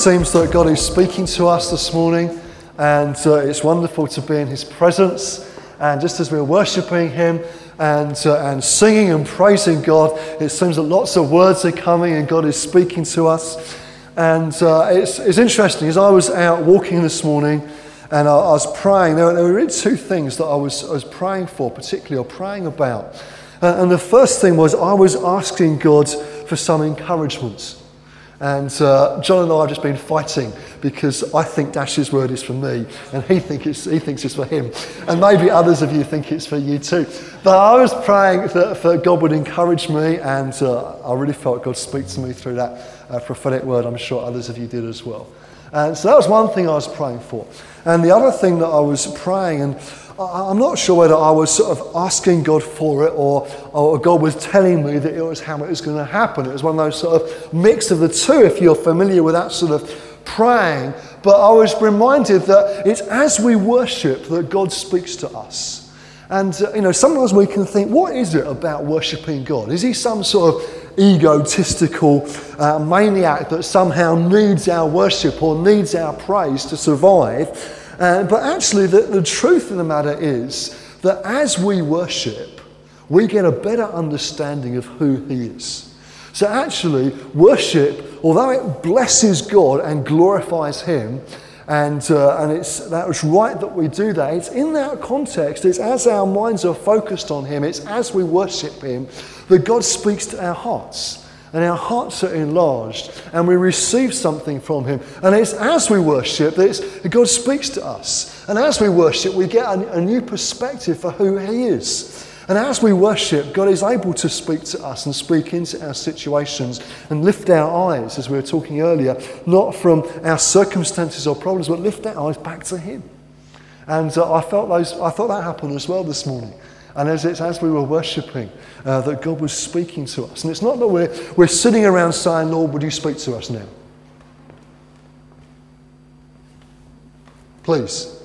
seems that God is speaking to us this morning, and uh, it's wonderful to be in His presence. And just as we're worshipping Him, and, uh, and singing and praising God. It seems that lots of words are coming and God is speaking to us. And uh, it's, it's interesting, as I was out walking this morning and I, I was praying, there, there, were really two things that I was, I was praying for, particularly, or praying about. And the first thing was I was asking God for some encouragement. And uh, John and I have just been fighting because I think Dash's word is for me and he, think it's, he thinks it's for him. And maybe others of you think it's for you too. But I was praying that, that God would encourage me and uh, I really felt God speak to me through that uh, prophetic word. I'm sure others of you did as well. And so that was one thing I was praying for. And the other thing that I was praying, and I'm not sure whether I was sort of asking God for it or, or God was telling me that it was how it was going to happen. It was one of those sort of mix of the two, if you're familiar with that sort of praying. But I was reminded that it's as we worship that God speaks to us. And, uh, you know, sometimes we can think, what is it about worshipping God? Is he some sort of egotistical uh, maniac that somehow needs our worship or needs our praise to survive? Uh, but actually, the, the truth of the matter is that as we worship, we get a better understanding of who He is. So, actually, worship, although it blesses God and glorifies Him, and, uh, and it's, that was right that we do that. It's in that context, it's as our minds are focused on Him, it's as we worship Him that God speaks to our hearts and our hearts are enlarged and we receive something from Him. And it's as we worship that God speaks to us. And as we worship, we get a, a, new perspective for who He is. And as we worship, God is able to speak to us and speak into our situations and lift our eyes, as we were talking earlier, not from our circumstances or problems, but lift our eyes back to Him. And uh, I felt those, I thought that happened as well this morning. And as, it's, as we were worshipping, uh, that God was speaking to us. And it's not that we're, we're sitting around saying, Lord, would you speak to us now? Please.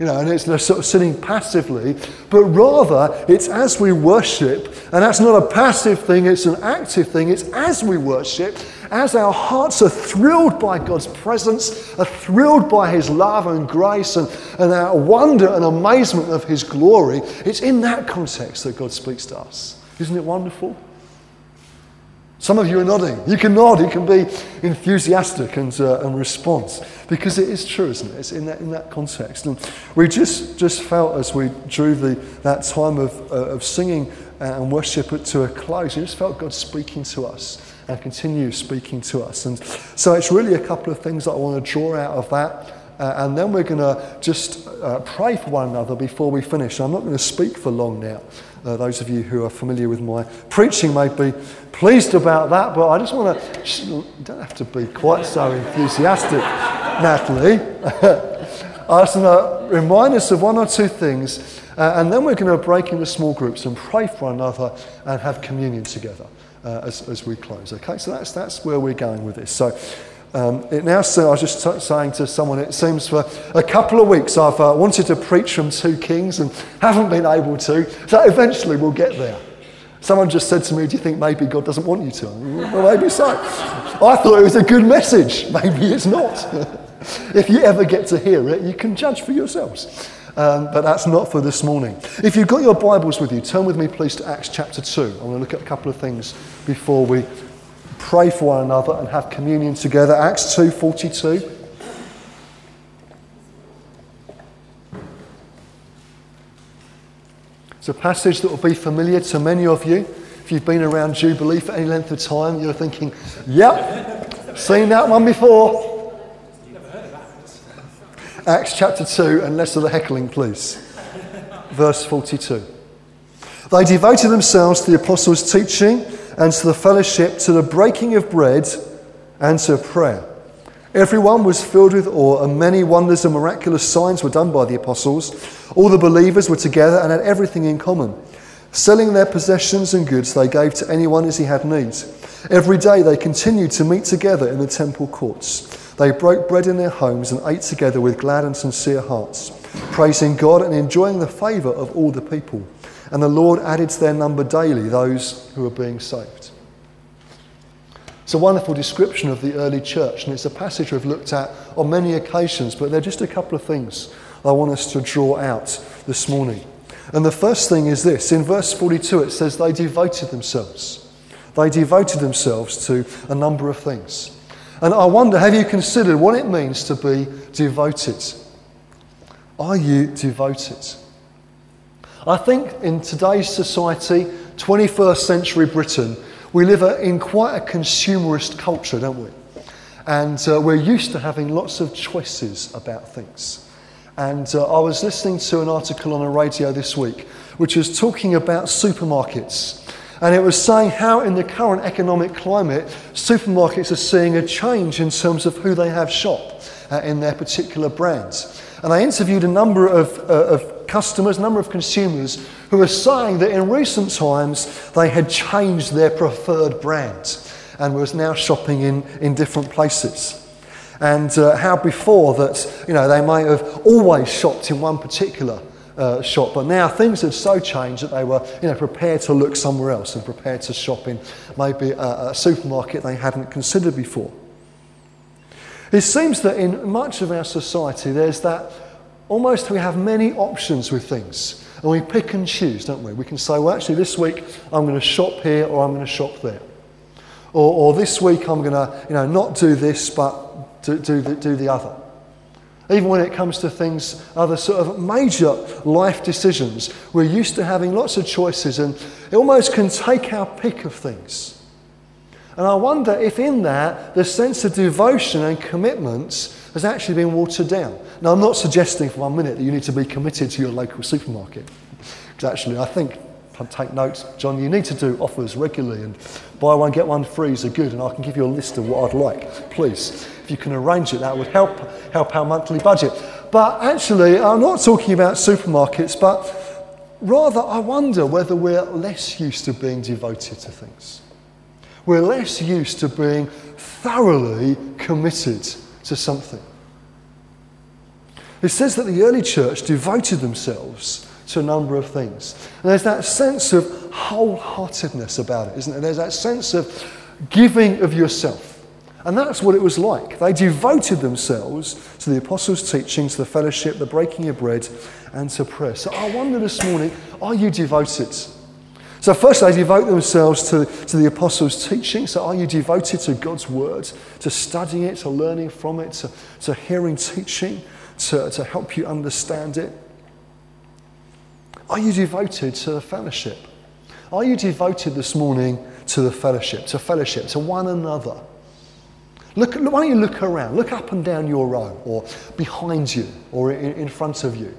You know, and it's sort of sitting passively, but rather it's as we worship, and that's not a passive thing, it's an active thing. It's as we worship, as our hearts are thrilled by God's presence, are thrilled by His love and grace, and, and our wonder and amazement of His glory, it's in that context that God speaks to us. Isn't it wonderful? Some of you are nodding. You can nod, you can be enthusiastic and, uh, and respond because it is true, isn't it? It's in that, in that context. And we just, just felt as we drew the, that time of, uh, of singing and worship to a close, we just felt God speaking to us and continue speaking to us. And so it's really a couple of things that I want to draw out of that. Uh, and then we're going to just uh, pray for one another before we finish. I'm not going to speak for long now. Uh, those of you who are familiar with my preaching may be pleased about that, but I just want to, you don't have to be quite so enthusiastic, Natalie. I just want to remind us of one or two things, uh, and then we're going to break into small groups and pray for one another and have communion together uh, as, as we close. Okay, so that's, that's where we're going with this. So, um, it now I was just saying to someone, it seems for a couple of weeks I've uh, wanted to preach from 2 Kings and haven't been able to. So eventually we'll get there. Someone just said to me, Do you think maybe God doesn't want you to? Well, maybe so. I thought it was a good message. Maybe it's not. if you ever get to hear it, you can judge for yourselves. Um, but that's not for this morning. If you've got your Bibles with you, turn with me, please, to Acts chapter 2. I'm going to look at a couple of things before we pray for one another and have communion together. Acts 2:42. It's a passage that will be familiar to many of you. If you've been around Jubilee for any length of time, you're thinking, yep, seen that one before. Acts chapter 2, and less of the heckling, please. Verse 42. They devoted themselves to the apostles' teaching and to the fellowship, to the breaking of bread, and to prayer. Everyone was filled with awe, and many wonders and miraculous signs were done by the apostles. All the believers were together and had everything in common. Selling their possessions and goods, they gave to anyone as he had need. Every day they continued to meet together in the temple courts. They broke bread in their homes and ate together with glad and sincere hearts, praising God and enjoying the favour of all the people. And the Lord added to their number daily those who were being saved. It's a wonderful description of the early church, and it's a passage we've looked at on many occasions, but there are just a couple of things I want us to draw out this morning. And the first thing is this in verse 42, it says they devoted themselves. They devoted themselves to a number of things. And I wonder, have you considered what it means to be devoted? Are you devoted? I think in today's society, 21st century Britain, we live in quite a consumerist culture, don't we? And uh, we're used to having lots of choices about things. And uh, I was listening to an article on the radio this week, which was talking about supermarkets. And it was saying how, in the current economic climate, supermarkets are seeing a change in terms of who they have shop uh, in their particular brands. And I interviewed a number of, uh, of customers, a number of consumers who were saying that in recent times they had changed their preferred brand and was now shopping in, in different places and uh, how before that you know they may have always shopped in one particular uh, shop, but now things had so changed that they were you know prepared to look somewhere else and prepared to shop in maybe a, a supermarket they hadn't considered before. It seems that in much of our society there's that almost we have many options with things. And we pick and choose, don't we? We can say, well, actually, this week I'm going to shop here or I'm going to shop there. Or, or this week I'm going to, you know, not do this but to do the, do the other. Even when it comes to things, other sort of major life decisions, we're used to having lots of choices and it almost can take our pick of things. And I wonder if in that the sense of devotion and commitment has actually been watered down. Now, I'm not suggesting for one minute that you need to be committed to your local supermarket. Because actually, I think take notes, John, you need to do offers regularly and buy one, get one free is a good, and I can give you a list of what I'd like. Please, if you can arrange it, that would help, help our monthly budget. But actually, I'm not talking about supermarkets, but rather I wonder whether we're less used to being devoted to things. We're less used to being thoroughly committed to something. It says that the early church devoted themselves to a number of things. And there's that sense of wholeheartedness about it, isn't there? There's that sense of giving of yourself. And that's what it was like. They devoted themselves to the apostles' teaching, to the fellowship, the breaking of bread, and to prayer. So I wonder this morning are you devoted? So, first, they devote themselves to, to the apostles' teaching. So, are you devoted to God's word, to studying it, to learning from it, to, to hearing teaching, to, to help you understand it? Are you devoted to the fellowship? Are you devoted this morning to the fellowship, to fellowship, to one another? Look, why don't you look around? Look up and down your row, or behind you, or in, in front of you.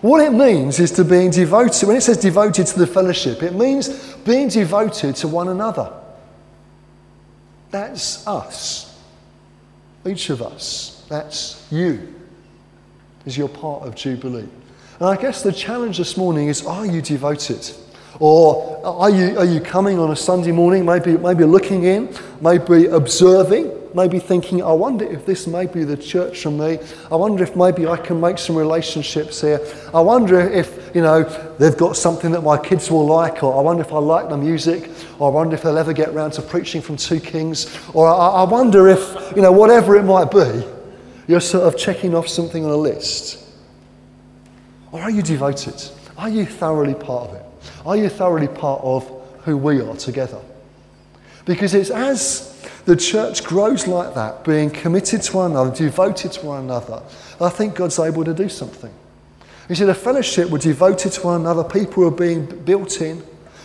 What it means is to being devoted, when it says devoted to the fellowship, it means being devoted to one another. That's us. Each of us. That's you. Is you're part of Jubilee. And I guess the challenge this morning is are you devoted? Or are you, are you coming on a Sunday morning, maybe, maybe looking in, maybe observing, maybe thinking, I wonder if this may be the church for me. I wonder if maybe I can make some relationships here. I wonder if, you know, they've got something that my kids will like, or I wonder if I like the music, or I wonder if they'll ever get around to preaching from 2 Kings, or I, I wonder if, you know, whatever it might be, you're sort of checking off something on a list. Or are you devoted? Are you thoroughly part of it? Are you thoroughly part of who we are together? Because it's as the church grows like that, being committed to one another, devoted to one another, I think God's able to do something. You see, the fellowship were devoted to one another, people were being built in.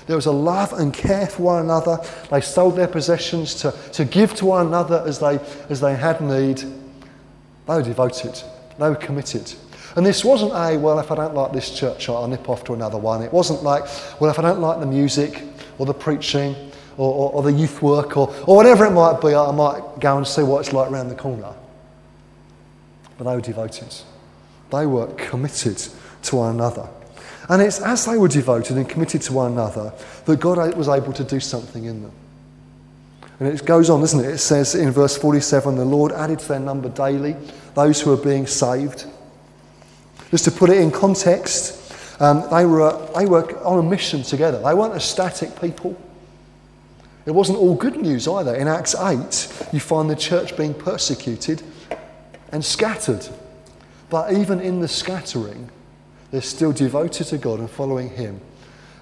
There was a love and care for one another. They sold their possessions to, to give to one another as they, as they had need. They were devoted, they were committed. And this wasn't a, well, if I don't like this church, I'll nip off to another one. It wasn't like, well, if I don't like the music or the preaching or, or, or the youth work or, or whatever it might be, I might go and see what it's like around the corner. But they were devoted. They were committed to one another. And it's as they were devoted and committed to one another that God was able to do something in them. And it goes on, doesn't it? It says in verse 47 the Lord added to their number daily those who are being saved. Just to put it in context, um, they, were, they were on a mission together. They weren't a static people. It wasn't all good news either. In Acts 8, you find the church being persecuted and scattered. But even in the scattering, they're still devoted to God and following Him.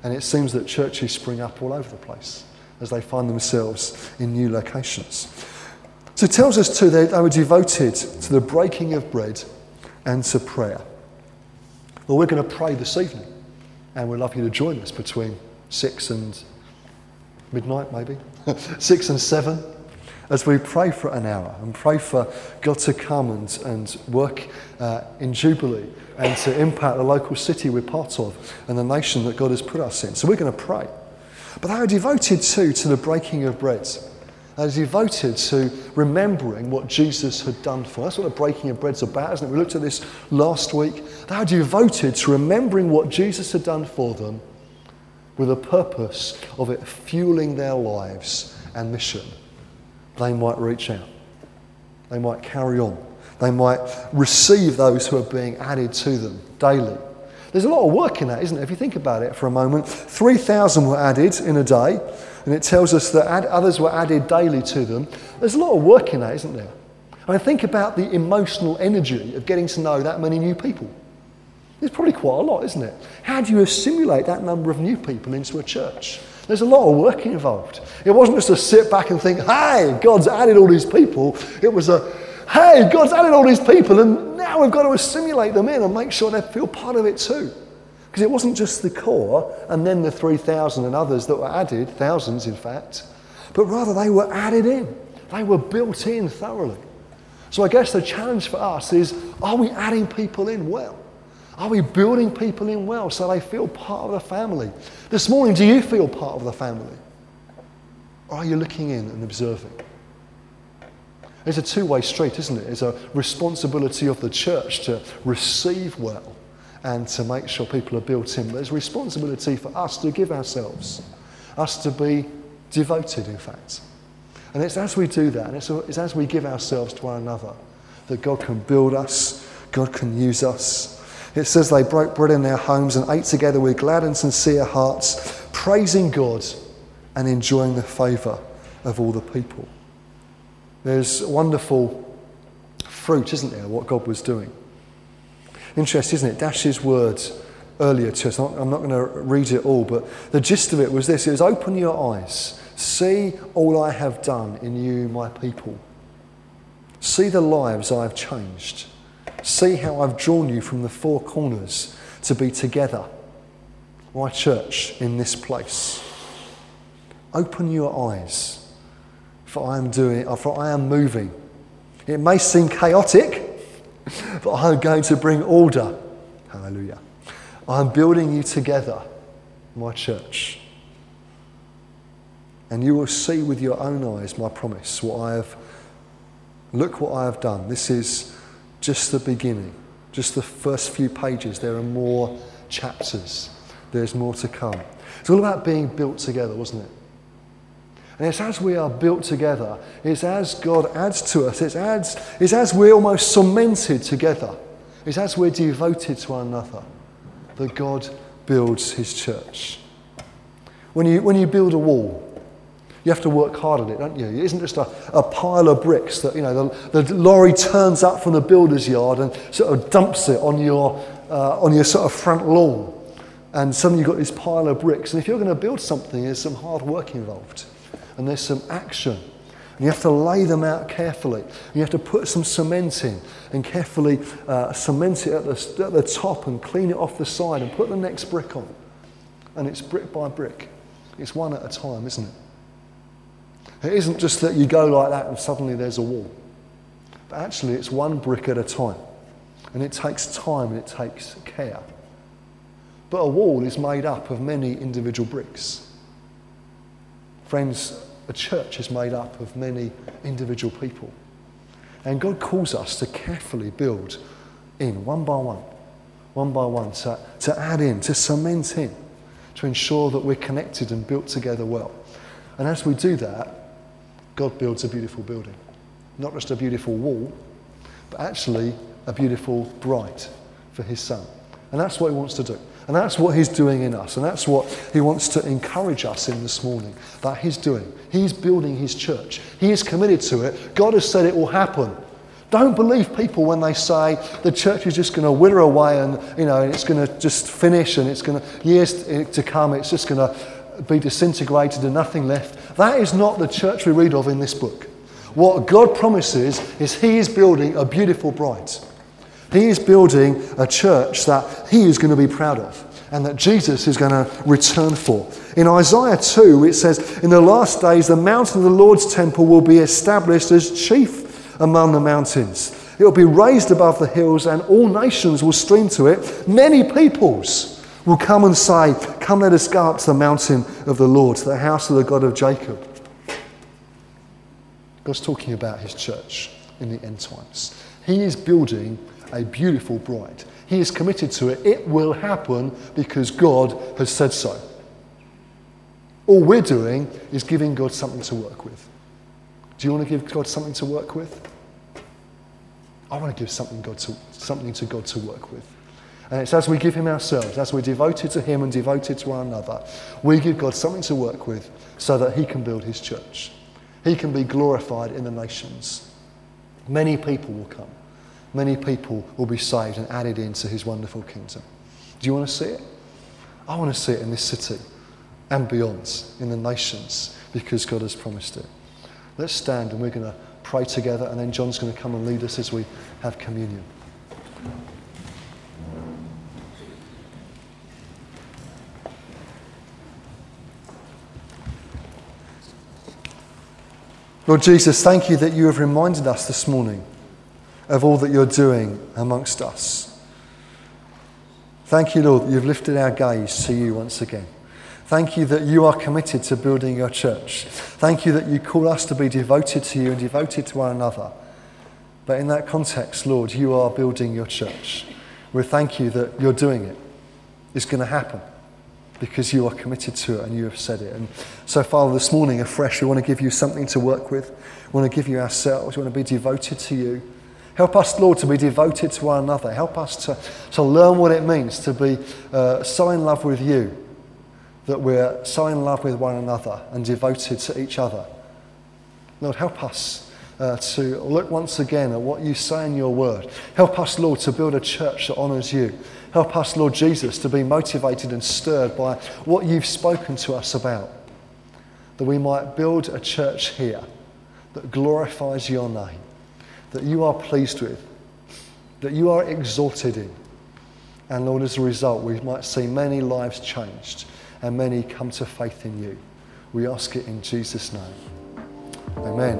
And it seems that churches spring up all over the place as they find themselves in new locations. So it tells us too that they were devoted to the breaking of bread and to prayer. Well, we're going to pray this evening, and we'd love you to join us between six and midnight, maybe, six and seven, as we pray for an hour and pray for God to come and, and work uh, in Jubilee and to impact the local city we're part of and the nation that God has put us in. So we're going to pray. But they are devoted too to the breaking of bread. They are devoted to remembering what Jesus had done for us. That's what the breaking of bread's about, isn't it? We looked at this last week. They are devoted to remembering what Jesus had done for them with a purpose of it fueling their lives and mission. They might reach out. They might carry on. They might receive those who are being added to them daily. There's a lot of work in that, isn't it? If you think about it for a moment, 3,000 were added in a day, and it tells us that others were added daily to them. There's a lot of work in that, isn't there? I mean, think about the emotional energy of getting to know that many new people. It's probably quite a lot, isn't it? How do you assimilate that number of new people into a church? There's a lot of work involved. It wasn't just to sit back and think, hey, God's added all these people. It was a, hey, God's added all these people, and now we've got to assimilate them in and make sure they feel part of it too. Because it wasn't just the core and then the 3,000 and others that were added, thousands in fact, but rather they were added in. They were built in thoroughly. So I guess the challenge for us is are we adding people in well? Are we building people in well so they feel part of the family? This morning, do you feel part of the family? Or are you looking in and observing? It's a two way street, isn't it? It's a responsibility of the church to receive well and to make sure people are built in. But there's responsibility for us to give ourselves, us to be devoted, in fact. And it's as we do that, and it's, it's as we give ourselves to one another, that God can build us, God can use us. It says they broke bread in their homes and ate together with glad and sincere hearts, praising God and enjoying the favour of all the people. There's wonderful fruit, isn't there, what God was doing. Interesting, isn't it? Dash's words earlier to us. I'm not going to read it all, but the gist of it was this it was open your eyes, see all I have done in you, my people. See the lives I have changed. See how I've drawn you from the four corners to be together, my church, in this place. Open your eyes for I am doing, for I am moving. It may seem chaotic, but I'm going to bring order. Hallelujah. I'm building you together, my church. And you will see with your own eyes my promise, what I have. Look what I have done. This is just the beginning, just the first few pages. There are more chapters, there's more to come. It's all about being built together, wasn't it? And it's as we are built together, it's as God adds to us, it's as, it's as we're almost cemented together, it's as we're devoted to one another that God builds his church. When you, when you build a wall, you have to work hard at it, don't you? It isn't just a, a pile of bricks that, you know, the, the lorry turns up from the builder's yard and sort of dumps it on your, uh, on your sort of front lawn. And suddenly you've got this pile of bricks. And if you're going to build something, there's some hard work involved and there's some action. And you have to lay them out carefully. You have to put some cement in and carefully uh, cement it at the, at the top and clean it off the side and put the next brick on. And it's brick by brick. It's one at a time, isn't it? It isn't just that you go like that and suddenly there's a wall. But actually, it's one brick at a time. And it takes time and it takes care. But a wall is made up of many individual bricks. Friends, a church is made up of many individual people. And God calls us to carefully build in one by one, one by one, to, to add in, to cement in, to ensure that we're connected and built together well. And as we do that, God builds a beautiful building. Not just a beautiful wall, but actually a beautiful bride for his son. And that's what he wants to do. And that's what he's doing in us. And that's what he wants to encourage us in this morning that he's doing. He's building his church. He is committed to it. God has said it will happen. Don't believe people when they say the church is just going to wither away and you know it's going to just finish and it's going to years to come it's just going to be disintegrated and nothing left. That is not the church we read of in this book. What God promises is He is building a beautiful bride. He is building a church that He is going to be proud of and that Jesus is going to return for. In Isaiah 2, it says, In the last days, the mountain of the Lord's temple will be established as chief among the mountains. It will be raised above the hills, and all nations will stream to it. Many peoples will come and say, Come, let us go up to the mountain of the Lord, to the house of the God of Jacob. God's talking about his church in the end times. He is building a beautiful bride. He is committed to it. It will happen because God has said so. All we're doing is giving God something to work with. Do you want to give God something to work with? I want to give something, God to, something to God to work with. And it's as we give Him ourselves, as we're devoted to Him and devoted to one another, we give God something to work with so that He can build His church. He can be glorified in the nations. Many people will come. Many people will be saved and added into His wonderful kingdom. Do you want to see it? I want to see it in this city and beyond, in the nations, because God has promised it. Let's stand and we're going to pray together, and then John's going to come and lead us as we have communion. Lord Jesus, thank you that you have reminded us this morning of all that you're doing amongst us. Thank you, Lord, that you've lifted our gaze to you once again. Thank you that you are committed to building your church. Thank you that you call us to be devoted to you and devoted to one another. But in that context, Lord, you are building your church. We thank you that you're doing it. It's going to happen because you are committed to it and you have said it. And so, Father, this morning afresh, we want to give you something to work with. We want to give you ourselves. We want to be devoted to you. Help us, Lord, to be devoted to one another. Help us to, to learn what it means to be uh, so in love with you that we're so in love with one another and devoted to each other. Lord, help us uh, to look once again at what you say in your word. Help us, Lord, to build a church that honours you. Help us, Lord Jesus, to be motivated and stirred by what you've spoken to us about. That we might build a church here that glorifies your name, that you are pleased with, that you are exalted in. And Lord, as a result, we might see many lives changed and many come to faith in you. We ask it in Jesus' name. Amen.